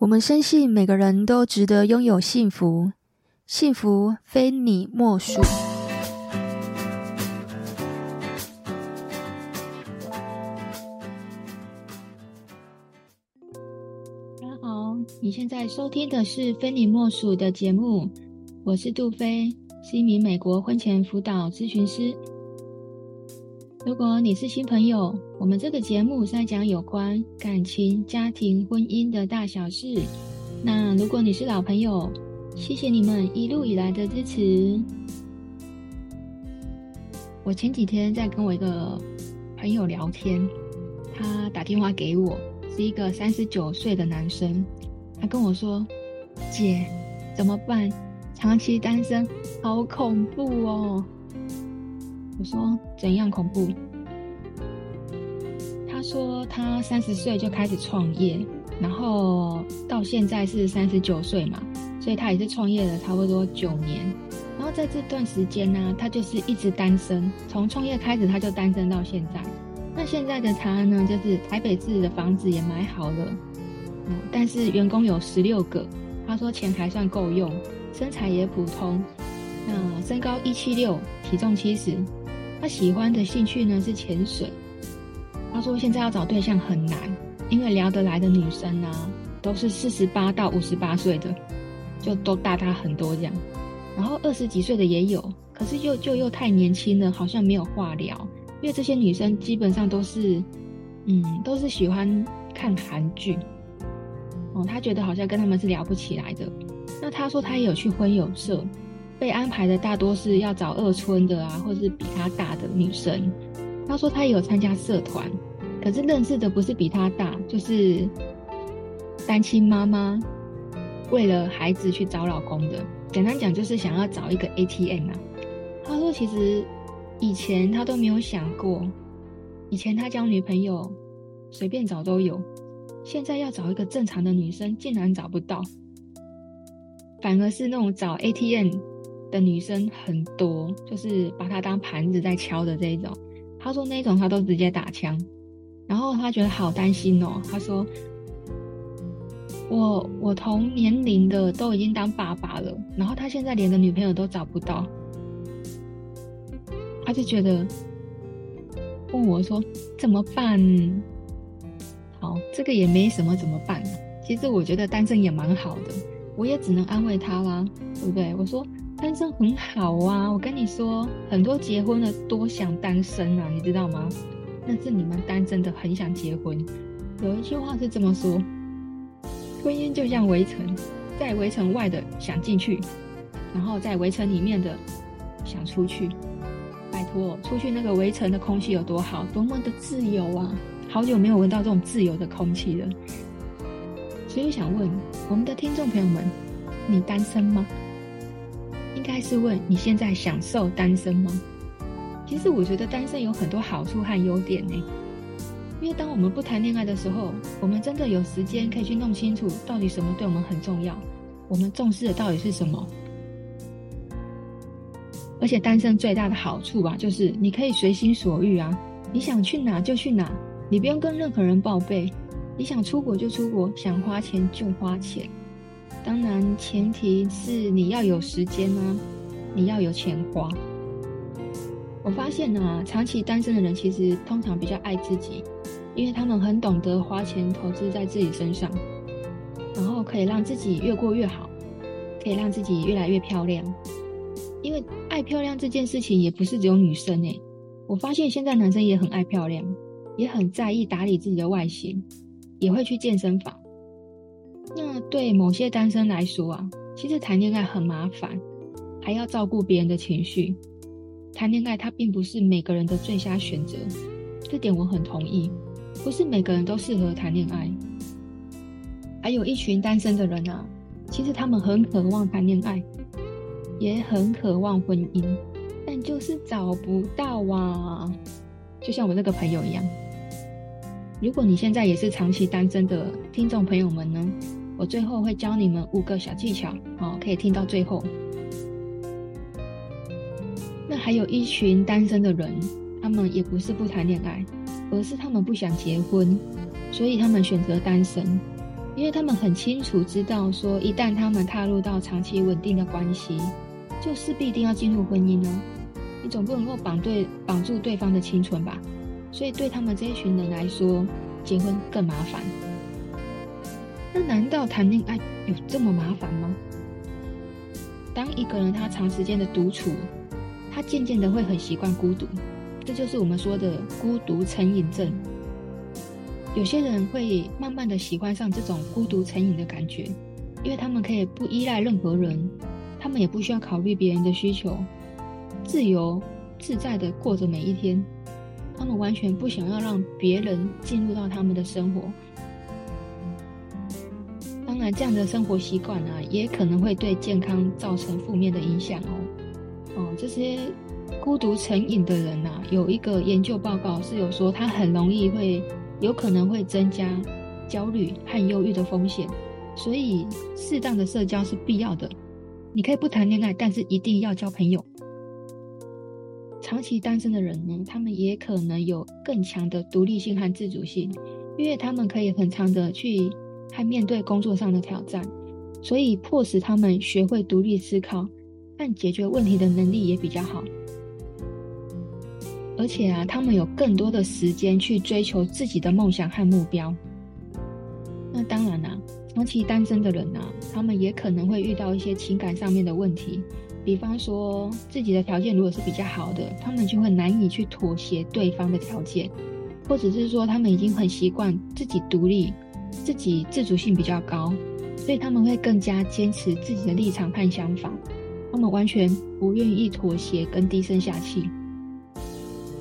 我们深信每个人都值得拥有幸福，幸福非你莫属。大家好，你现在收听的是《非你莫属》的节目，我是杜菲，是一名美国婚前辅导咨询师。如果你是新朋友，我们这个节目在讲有关感情、家庭、婚姻的大小事。那如果你是老朋友，谢谢你们一路以来的支持。我前几天在跟我一个朋友聊天，他打电话给我，是一个三十九岁的男生，他跟我说：“姐，怎么办？长期单身，好恐怖哦。”我说怎样恐怖？他说他三十岁就开始创业，然后到现在是三十九岁嘛，所以他也是创业了差不多九年。然后在这段时间呢，他就是一直单身，从创业开始他就单身到现在。那现在的他呢，就是台北市的房子也买好了，嗯，但是员工有十六个。他说钱还算够用，身材也普通，那身高一七六，体重七十。他喜欢的兴趣呢是潜水。他说现在要找对象很难，因为聊得来的女生啊都是四十八到五十八岁的，就都大他很多这样。然后二十几岁的也有，可是又就又太年轻了，好像没有话聊。因为这些女生基本上都是，嗯，都是喜欢看韩剧。哦，他觉得好像跟他们是聊不起来的。那他说他也有去婚友社。被安排的大多是要找二村的啊，或是比他大的女生。他说他也有参加社团，可是认识的不是比他大，就是单亲妈妈为了孩子去找老公的。简单讲就是想要找一个 ATM 啊。他说其实以前他都没有想过，以前他交女朋友随便找都有，现在要找一个正常的女生竟然找不到，反而是那种找 ATM。的女生很多，就是把他当盘子在敲的这一种。他说那种他都直接打枪，然后他觉得好担心哦。他说我我同年龄的都已经当爸爸了，然后他现在连个女朋友都找不到，他就觉得问我说怎么办？好，这个也没什么怎么办。其实我觉得单身也蛮好的，我也只能安慰他啦，对不对？我说。单身很好啊，我跟你说，很多结婚的多想单身啊，你知道吗？那是你们单身的很想结婚。有一句话是这么说：婚姻就像围城，在围城外的想进去，然后在围城里面的想出去。拜托，出去那个围城的空气有多好，多么的自由啊！好久没有闻到这种自由的空气了。所以想问我们的听众朋友们，你单身吗？应该是问你现在享受单身吗？其实我觉得单身有很多好处和优点呢。因为当我们不谈恋爱的时候，我们真的有时间可以去弄清楚到底什么对我们很重要，我们重视的到底是什么。而且单身最大的好处吧，就是你可以随心所欲啊，你想去哪就去哪，你不用跟任何人报备，你想出国就出国，想花钱就花钱。当然，前提是你要有时间啊，你要有钱花。我发现啊，长期单身的人其实通常比较爱自己，因为他们很懂得花钱投资在自己身上，然后可以让自己越过越好，可以让自己越来越漂亮。因为爱漂亮这件事情也不是只有女生诶，我发现现在男生也很爱漂亮，也很在意打理自己的外形，也会去健身房。对某些单身来说啊，其实谈恋爱很麻烦，还要照顾别人的情绪。谈恋爱它并不是每个人的最佳选择，这点我很同意。不是每个人都适合谈恋爱。还有一群单身的人啊，其实他们很渴望谈恋爱，也很渴望婚姻，但就是找不到啊。就像我这个朋友一样。如果你现在也是长期单身的听众朋友们呢？我最后会教你们五个小技巧，哦，可以听到最后。那还有一群单身的人，他们也不是不谈恋爱，而是他们不想结婚，所以他们选择单身。因为他们很清楚知道说，一旦他们踏入到长期稳定的关系，就势必一定要进入婚姻呢。你总不能够绑对绑住对方的青春吧？所以对他们这一群人来说，结婚更麻烦。那难道谈恋爱有这么麻烦吗？当一个人他长时间的独处，他渐渐的会很习惯孤独，这就是我们说的孤独成瘾症。有些人会慢慢的喜欢上这种孤独成瘾的感觉，因为他们可以不依赖任何人，他们也不需要考虑别人的需求，自由自在的过着每一天。他们完全不想要让别人进入到他们的生活。这样的生活习惯啊，也可能会对健康造成负面的影响哦。哦，这些孤独成瘾的人啊，有一个研究报告是有说，他很容易会有可能会增加焦虑和忧郁的风险。所以，适当的社交是必要的。你可以不谈恋爱，但是一定要交朋友。长期单身的人呢，他们也可能有更强的独立性和自主性，因为他们可以很长的去和面对工作上的挑战，所以迫使他们学会独立思考，但解决问题的能力也比较好。而且啊，他们有更多的时间去追求自己的梦想和目标。那当然啦，长期单身的人啊，他们也可能会遇到一些情感上面的问题。比方说，自己的条件如果是比较好的，他们就会难以去妥协对方的条件，或者是说他们已经很习惯自己独立，自己自主性比较高，所以他们会更加坚持自己的立场和想法，他们完全不愿意妥协跟低声下气。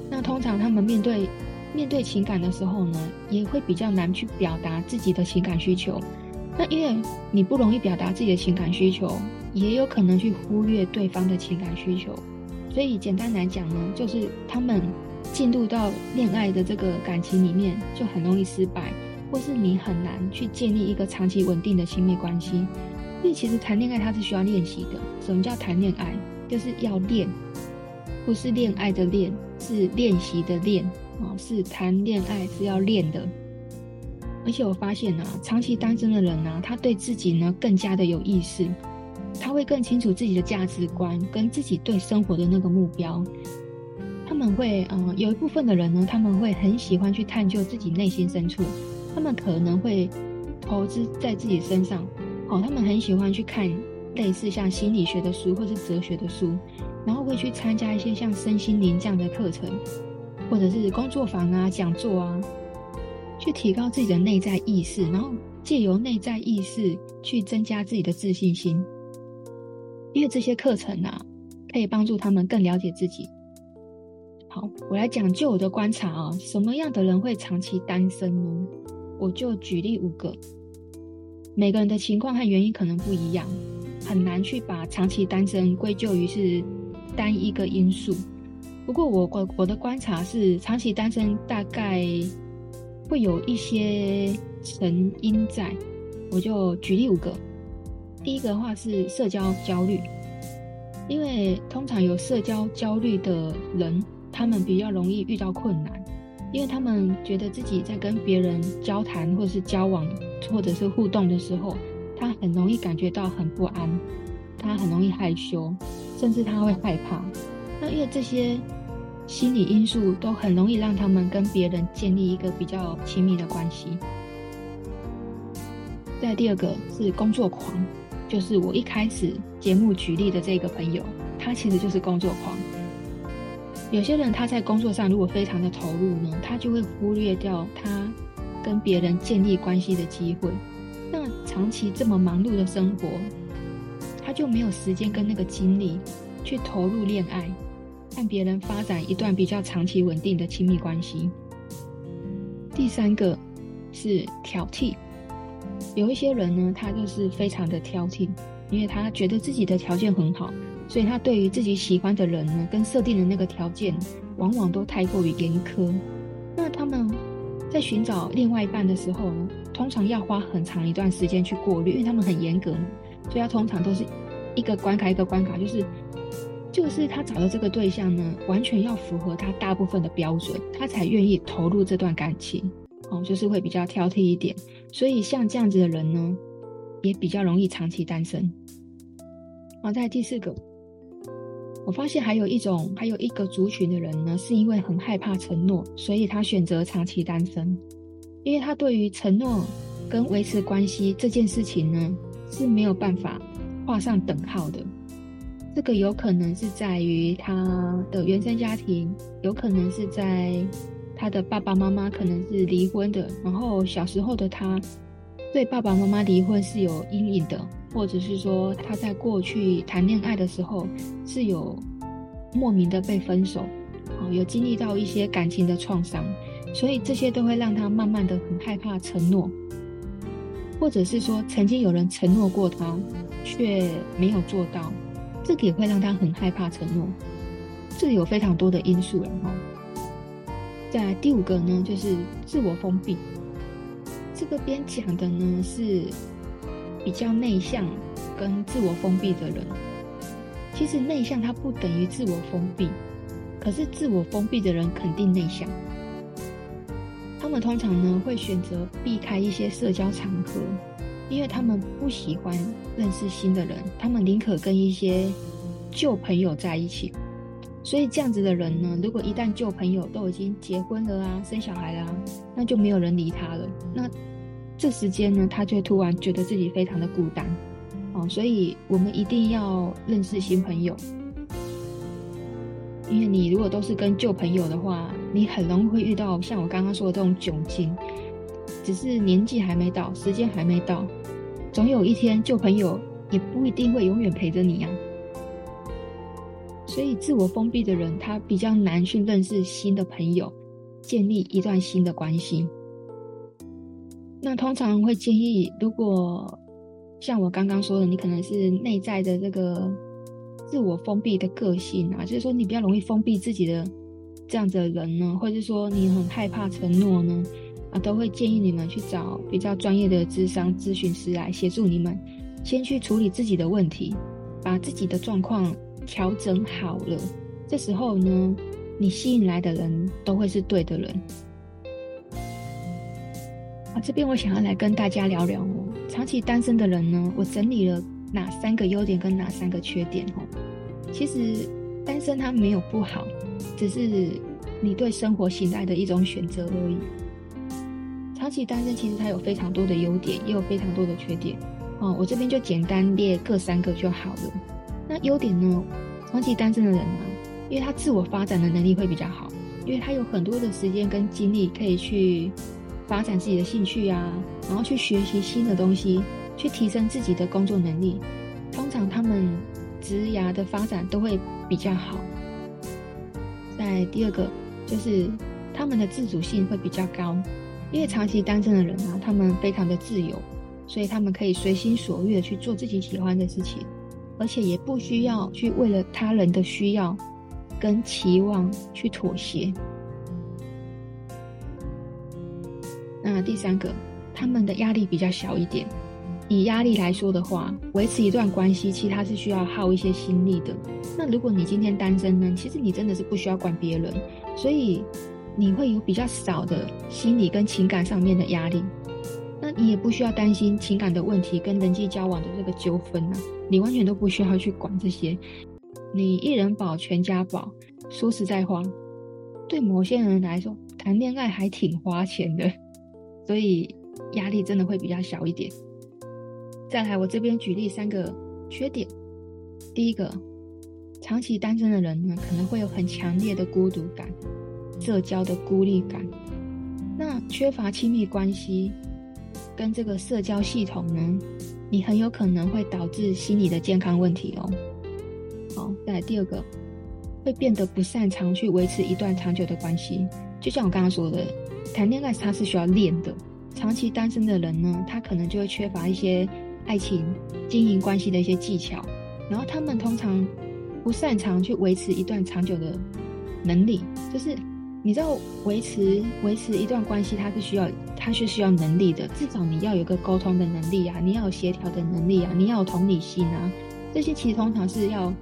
那通常他们面对面对情感的时候呢，也会比较难去表达自己的情感需求。那因为你不容易表达自己的情感需求。也有可能去忽略对方的情感需求，所以简单来讲呢，就是他们进入到恋爱的这个感情里面就很容易失败，或是你很难去建立一个长期稳定的亲密关系。因为其实谈恋爱它是需要练习的。什么叫谈恋爱？就是要练，不是恋爱的练，是练习的练啊，是谈恋爱是要练的。而且我发现呢，长期单身的人呢，他对自己呢更加的有意识。他会更清楚自己的价值观跟自己对生活的那个目标。他们会，嗯、有一部分的人呢，他们会很喜欢去探究自己内心深处。他们可能会投资在自己身上，哦，他们很喜欢去看类似像心理学的书或是哲学的书，然后会去参加一些像身心灵这样的课程，或者是工作坊啊、讲座啊，去提高自己的内在意识，然后借由内在意识去增加自己的自信心。因为这些课程啊，可以帮助他们更了解自己。好，我来讲就我的观察啊，什么样的人会长期单身呢？我就举例五个。每个人的情况和原因可能不一样，很难去把长期单身归咎于是单一个因素。不过我我我的观察是，长期单身大概会有一些成因在。我就举例五个。第一个的话是社交焦虑，因为通常有社交焦虑的人，他们比较容易遇到困难，因为他们觉得自己在跟别人交谈或者是交往或者是互动的时候，他很容易感觉到很不安，他很容易害羞，甚至他会害怕。那因为这些心理因素都很容易让他们跟别人建立一个比较亲密的关系。再第二个是工作狂。就是我一开始节目举例的这个朋友，他其实就是工作狂。有些人他在工作上如果非常的投入呢，他就会忽略掉他跟别人建立关系的机会。那长期这么忙碌的生活，他就没有时间跟那个精力去投入恋爱，和别人发展一段比较长期稳定的亲密关系。第三个是挑剔。有一些人呢，他就是非常的挑剔，因为他觉得自己的条件很好，所以他对于自己喜欢的人呢，跟设定的那个条件，往往都太过于严苛。那他们在寻找另外一半的时候呢，通常要花很长一段时间去过滤，因为他们很严格，所以他通常都是一个关卡一个关卡，就是就是他找的这个对象呢，完全要符合他大部分的标准，他才愿意投入这段感情。哦，就是会比较挑剔一点。所以像这样子的人呢，也比较容易长期单身。好，再来第四个，我发现还有一种，还有一个族群的人呢，是因为很害怕承诺，所以他选择长期单身，因为他对于承诺跟维持关系这件事情呢，是没有办法画上等号的。这个有可能是在于他的原生家庭，有可能是在他的爸爸妈妈可能是离婚的，然后小时候的他对爸爸妈妈离婚是有阴影的，或者是说他在过去谈恋爱的时候是有莫名的被分手，哦，有经历到一些感情的创伤，所以这些都会让他慢慢的很害怕承诺，或者是说曾经有人承诺过他，却没有做到。这个也会让他很害怕承诺，这里有非常多的因素，然后，在第五个呢，就是自我封闭。这个边讲的呢是比较内向跟自我封闭的人。其实内向它不等于自我封闭，可是自我封闭的人肯定内向。他们通常呢会选择避开一些社交场合。因为他们不喜欢认识新的人，他们宁可跟一些旧朋友在一起。所以这样子的人呢，如果一旦旧朋友都已经结婚了啊、生小孩啦、啊，那就没有人理他了。那这时间呢，他就突然觉得自己非常的孤单。哦，所以我们一定要认识新朋友。因为你如果都是跟旧朋友的话，你很容易会遇到像我刚刚说的这种窘境。只是年纪还没到，时间还没到，总有一天旧朋友也不一定会永远陪着你呀。所以自我封闭的人，他比较难去认识新的朋友，建立一段新的关系。那通常会建议，如果像我刚刚说的，你可能是内在的这个自我封闭的个性啊，就是说你比较容易封闭自己的这样子的人呢，或者说你很害怕承诺呢。啊，都会建议你们去找比较专业的智商咨询师来协助你们，先去处理自己的问题，把自己的状况调整好了。这时候呢，你吸引来的人都会是对的人。这边我想要来跟大家聊聊哦，长期单身的人呢，我整理了哪三个优点跟哪三个缺点哦。其实单身它没有不好，只是你对生活形态的一种选择而已。长期单身其实它有非常多的优点，也有非常多的缺点。哦，我这边就简单列各三个就好了。那优点呢？长期单身的人呢，因为他自我发展的能力会比较好，因为他有很多的时间跟精力可以去发展自己的兴趣啊，然后去学习新的东西，去提升自己的工作能力。通常他们职涯的发展都会比较好。在第二个就是他们的自主性会比较高。因为长期单身的人啊，他们非常的自由，所以他们可以随心所欲的去做自己喜欢的事情，而且也不需要去为了他人的需要跟期望去妥协。那第三个，他们的压力比较小一点。以压力来说的话，维持一段关系，其实它是需要耗一些心力的。那如果你今天单身呢，其实你真的是不需要管别人，所以。你会有比较少的心理跟情感上面的压力，那你也不需要担心情感的问题跟人际交往的这个纠纷啊，你完全都不需要去管这些，你一人保全家保。说实在话，对某些人来说，谈恋爱还挺花钱的，所以压力真的会比较小一点。再来，我这边举例三个缺点，第一个，长期单身的人呢，可能会有很强烈的孤独感。社交的孤立感，那缺乏亲密关系跟这个社交系统呢，你很有可能会导致心理的健康问题哦。好，再来第二个，会变得不擅长去维持一段长久的关系。就像我刚刚说的，谈恋爱它是需要练的，长期单身的人呢，他可能就会缺乏一些爱情经营关系的一些技巧，然后他们通常不擅长去维持一段长久的能力，就是。你知道维持维持一段关系，它是需要它是需要能力的，至少你要有个沟通的能力啊，你要有协调的能力啊，你要有同理心啊，这些其实通常是要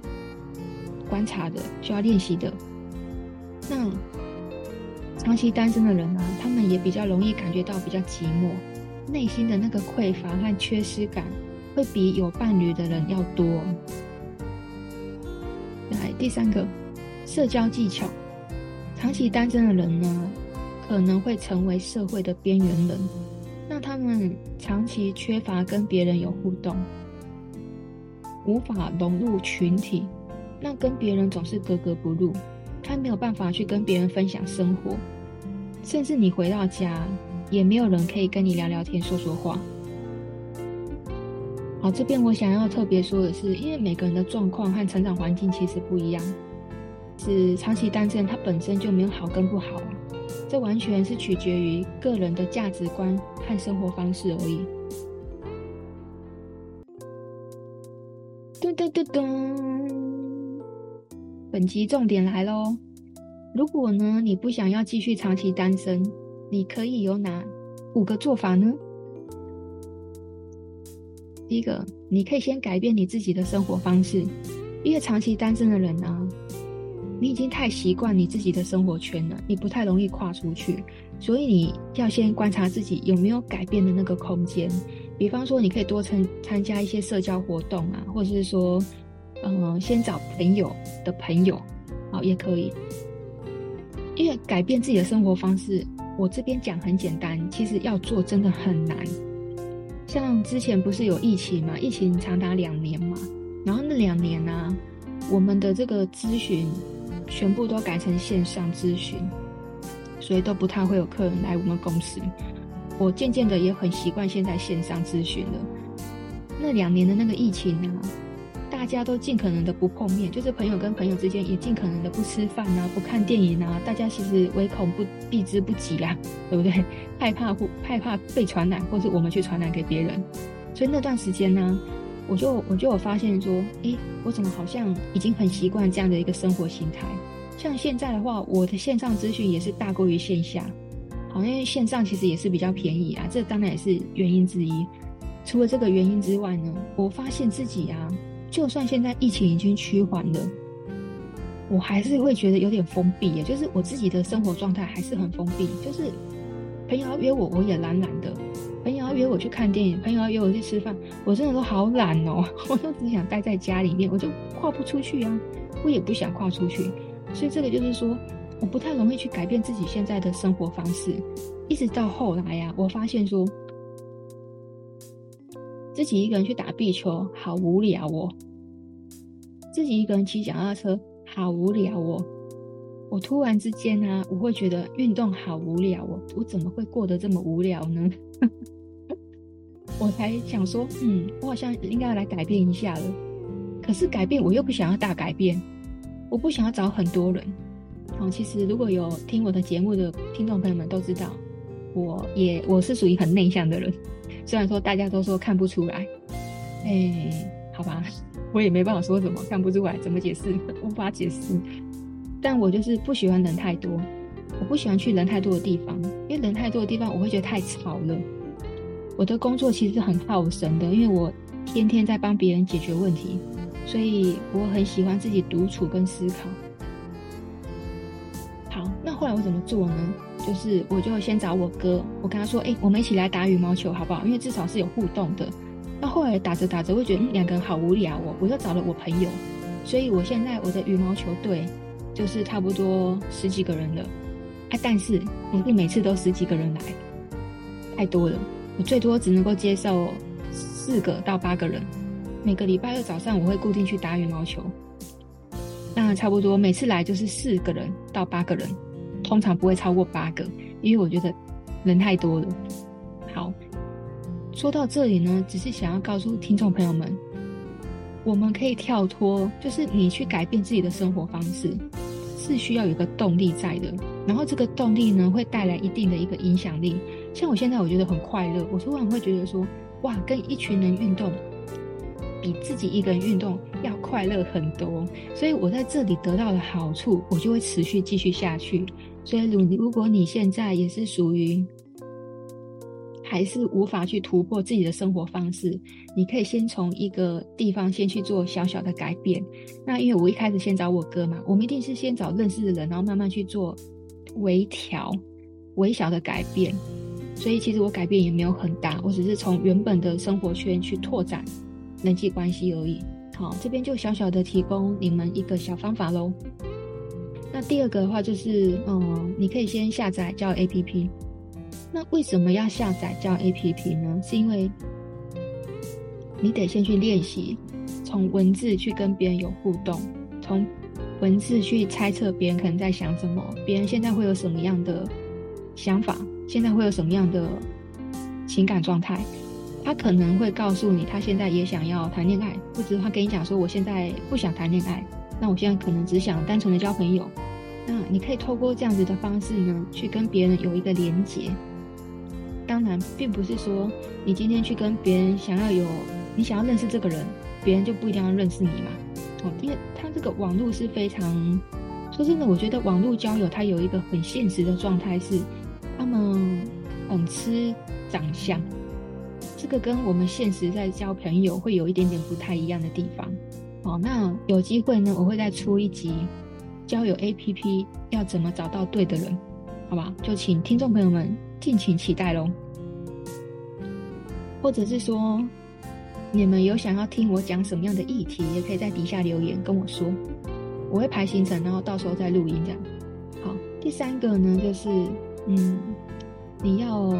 观察的，需要练习的。那长期单身的人呢，他们也比较容易感觉到比较寂寞，内心的那个匮乏和缺失感会比有伴侣的人要多。来，第三个，社交技巧。长期单身的人呢，可能会成为社会的边缘人。那他们长期缺乏跟别人有互动，无法融入群体，那跟别人总是格格不入。他没有办法去跟别人分享生活，甚至你回到家，也没有人可以跟你聊聊天、说说话。好，这边我想要特别说的是，因为每个人的状况和成长环境其实不一样。是长期单身，它本身就没有好跟不好啊，这完全是取决于个人的价值观和生活方式而已。噔噔噔噔，本集重点来喽！如果呢，你不想要继续长期单身，你可以有哪五个做法呢？第一个，你可以先改变你自己的生活方式，因为长期单身的人呢、啊。你已经太习惯你自己的生活圈了，你不太容易跨出去，所以你要先观察自己有没有改变的那个空间。比方说，你可以多参参加一些社交活动啊，或者是说，嗯、先找朋友的朋友，好也可以。因为改变自己的生活方式，我这边讲很简单，其实要做真的很难。像之前不是有疫情嘛，疫情长达两年嘛，然后那两年呢、我们的这个咨询。全部都改成线上咨询，所以都不太会有客人来我们公司。我渐渐的也很习惯现在线上咨询了。那两年的那个疫情呢，大家都尽可能的不碰面，就是朋友跟朋友之间也尽可能的不吃饭啊，不看电影啊。大家其实唯恐不避之不及啊，对不对？害怕或害怕被传染，或是我们去传染给别人。所以那段时间呢。我就我就有发现说，诶，我怎么好像已经很习惯这样的一个生活形态？像现在的话，我的线上咨询也是大过于线下，好，因为线上其实也是比较便宜啊，这当然也是原因之一。除了这个原因之外呢，我发现自己啊，就算现在疫情已经趋缓了，我还是会觉得有点封闭耶，就是我自己的生活状态还是很封闭，就是朋友要约我，我也懒懒的。朋友要约我去看电影，朋友要约我去吃饭，我真的都好懒哦，我都只想待在家里面，我就跨不出去啊，我也不想跨出去，所以这个就是说，我不太容易去改变自己现在的生活方式，一直到后来呀、我发现说，自己一个人去打壁球好无聊哦，自己一个人骑脚踏车好无聊哦。我突然之间呢、啊，我会觉得运动好无聊哦，我怎么会过得这么无聊呢？我才想说，嗯，我好像应该要来改变一下了。可是改变我又不想要大改变，我不想要找很多人。好，其实如果有听我的节目的听众朋友们都知道，我也我是属于很内向的人，虽然说大家都说看不出来，哎，好吧，我也没办法说什么，看不出来怎么解释，无法解释。但我就是不喜欢人太多，我不喜欢去人太多的地方，因为人太多的地方我会觉得太吵了。我的工作其实很耗神的，因为我天天在帮别人解决问题，所以我很喜欢自己独处跟思考。好，那后来我怎么做呢？就是我就先找我哥，我跟他说：“哎、我们一起来打羽毛球好不好？因为至少是有互动的。”那后来打着打着，会觉得两个人好无聊哦，我又找了我朋友，所以我现在我的羽毛球队。就是差不多十几个人了，啊，但是不是每次都十几个人来，太多了，我最多只能够接受四个到八个人。每个礼拜二早上我会固定去打羽毛球，那差不多每次来就是四个人到八个人，通常不会超过八个，因为我觉得人太多了。好，说到这里呢，只是想要告诉听众朋友们，我们可以跳脱，就是你去改变自己的生活方式。是需要有个动力在的，然后这个动力呢，会带来一定的一个影响力。像我现在，我觉得很快乐，我突然会觉得说，哇，跟一群人运动，比自己一个人运动要快乐很多。所以我在这里得到的好处，我就会持续继续下去。所以，如如果你现在也是属于。还是无法去突破自己的生活方式，你可以先从一个地方先去做小小的改变。那因为我一开始先找我哥嘛，我们一定是先找认识的人，然后慢慢去做微调、微小的改变。所以其实我改变也没有很大，我只是从原本的生活圈去拓展人际关系而已。好，这边就小小的提供你们一个小方法喽。那第二个的话就是，嗯，你可以先下载叫 APP。那为什么要下载叫 APP 呢？是因为你得先去练习，从文字去跟别人有互动，从文字去猜测别人可能在想什么，别人现在会有什么样的想法，现在会有什么样的情感状态。他可能会告诉你，他现在也想要谈恋爱，或者他跟你讲说，我现在不想谈恋爱，那我现在可能只想单纯的交朋友。那你可以透过这样子的方式呢，去跟别人有一个连结。当然，并不是说你今天去跟别人想要有，你想要认识这个人，别人就不一定要认识你嘛。哦，因为他这个网络是非常，说真的，我觉得网络交友它有一个很现实的状态是，他们很吃长相。这个跟我们现实在交朋友会有一点点不太一样的地方。好，那有机会呢，我会再出一集交友 APP 要怎么找到对的人，好吧？就请听众朋友们敬请期待喽。或者是说，你们有想要听我讲什么样的议题，也可以在底下留言跟我说，我会排行程，然后到时候再录音这样。好，第三个呢，就是嗯，你要。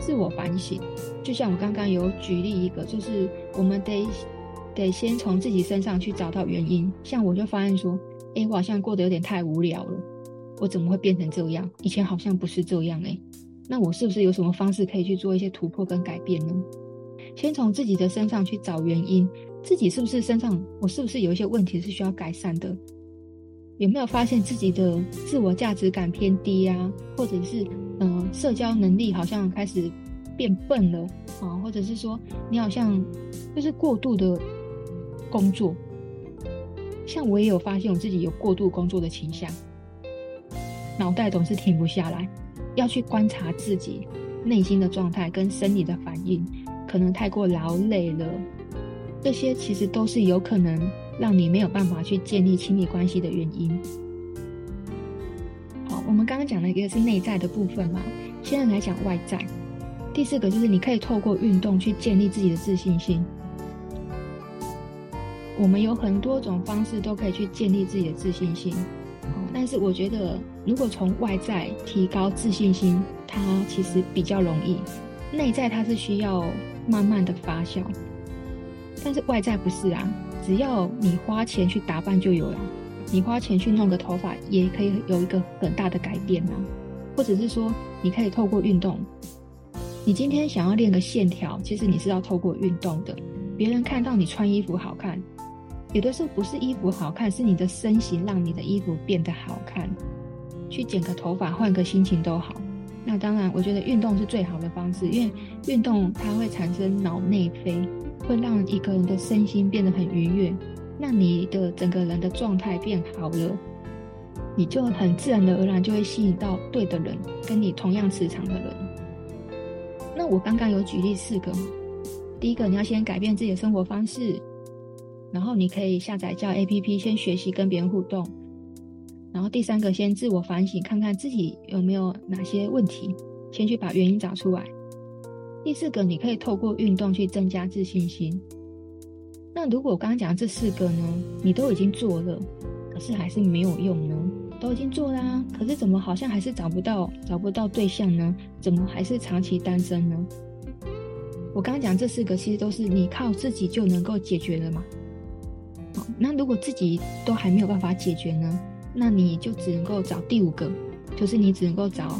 自我反省，就像我刚刚有举例一个，就是我们得得先从自己身上去找到原因。像我就发现说，哎，我好像过得有点太无聊了，我怎么会变成这样？以前好像不是这样哎，那我是不是有什么方式可以去做一些突破跟改变呢？先从自己的身上去找原因，自己是不是身上我是不是有一些问题是需要改善的？有没有发现自己的自我价值感偏低啊？或者是嗯、社交能力好像开始变笨了啊？或者是说你好像就是过度的工作，像我也有发现我自己有过度工作的倾向，脑袋总是停不下来，要去观察自己内心的状态跟生理的反应，可能太过劳累了，这些其实都是有可能。让你没有办法去建立亲密关系的原因。我们刚刚讲了一个是内在的部分嘛，现在来讲外在。第四个就是你可以透过运动去建立自己的自信心。我们有很多种方式都可以去建立自己的自信心，但是我觉得如果从外在提高自信心，它其实比较容易。内在它是需要慢慢的发酵，但是外在不是啊。只要你花钱去打扮就有了，你花钱去弄个头发也可以有一个很大的改变吗，或者是说你可以透过运动，你今天想要练个线条，其实你是要透过运动的。别人看到你穿衣服好看，有的时候不是衣服好看，是你的身形让你的衣服变得好看。去剪个头发，换个心情都好。那当然，我觉得运动是最好的方式，因为运动它会产生脑内啡。会让一个人的身心变得很愉悦，让你的整个人的状态变好了，你就很自然的而然就会吸引到对的人，跟你同样磁场的人。那我刚刚有举例四个，第一个你要先改变自己的生活方式，然后你可以下载叫 APP 先学习跟别人互动，然后第三个先自我反省，看看自己有没有哪些问题，先去把原因找出来。第四个，你可以透过运动去增加自信心。那如果我刚刚讲这四个呢，你都已经做了，可是还是没有用呢？都已经做啦啊，可是怎么好像还是找不到找不到对象呢？怎么还是长期单身呢？我刚刚讲这四个，其实都是你靠自己就能够解决的嘛。好，那如果自己都还没有办法解决呢，那你就只能够找第五个，就是你只能够找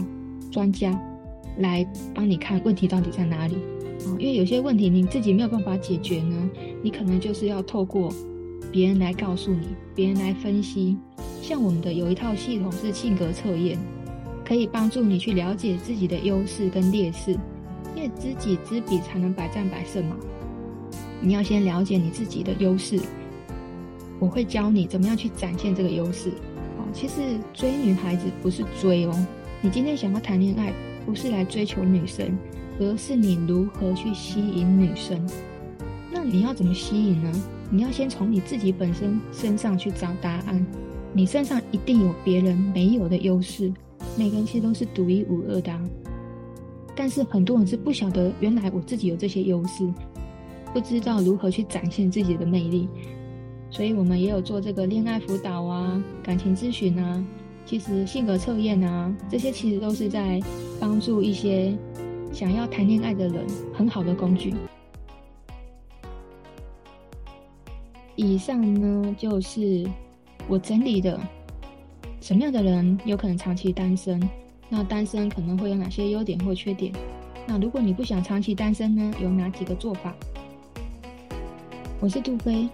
专家。来帮你看问题到底在哪里，哦，因为有些问题你自己没有办法解决呢，你可能就是要透过别人来告诉你，别人来分析。像我们的有一套系统是性格测验，可以帮助你去了解自己的优势跟劣势，因为知己知彼才能百战百胜嘛。你要先了解你自己的优势，我会教你怎么样去展现这个优势。哦，其实追女孩子不是追哦，你今天想要谈恋爱。不是来追求女生，而是你如何去吸引女生。那你要怎么吸引呢？你要先从你自己本身身上去找答案。你身上一定有别人没有的优势，每个人其实都是独一无二的啊。但是很多人是不晓得，原来我自己有这些优势，不知道如何去展现自己的魅力。所以我们也有做这个恋爱辅导啊、感情咨询啊，其实性格测验啊，这些其实都是在帮助一些想要谈恋爱的人很好的工具。以上呢，就是我整理的什么样的人有可能长期单身，那单身可能会有哪些优点或缺点？那如果你不想长期单身呢，有哪几个做法？我是杜飞，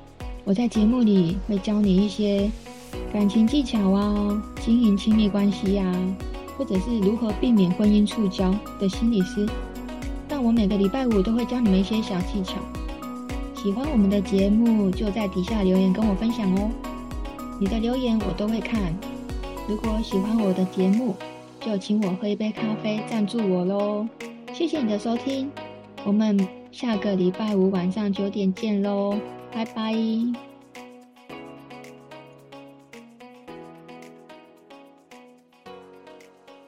我在节目里会教你一些感情技巧啊，经营亲密关系呀、啊，或者是如何避免婚姻触礁的心理师。但我每个礼拜五都会教你们一些小技巧。喜欢我们的节目，就在底下留言跟我分享哦。你的留言我都会看。如果喜欢我的节目，就请我喝一杯咖啡赞助我喽。谢谢你的收听，我们下个礼拜五晚上九点见喽，拜拜。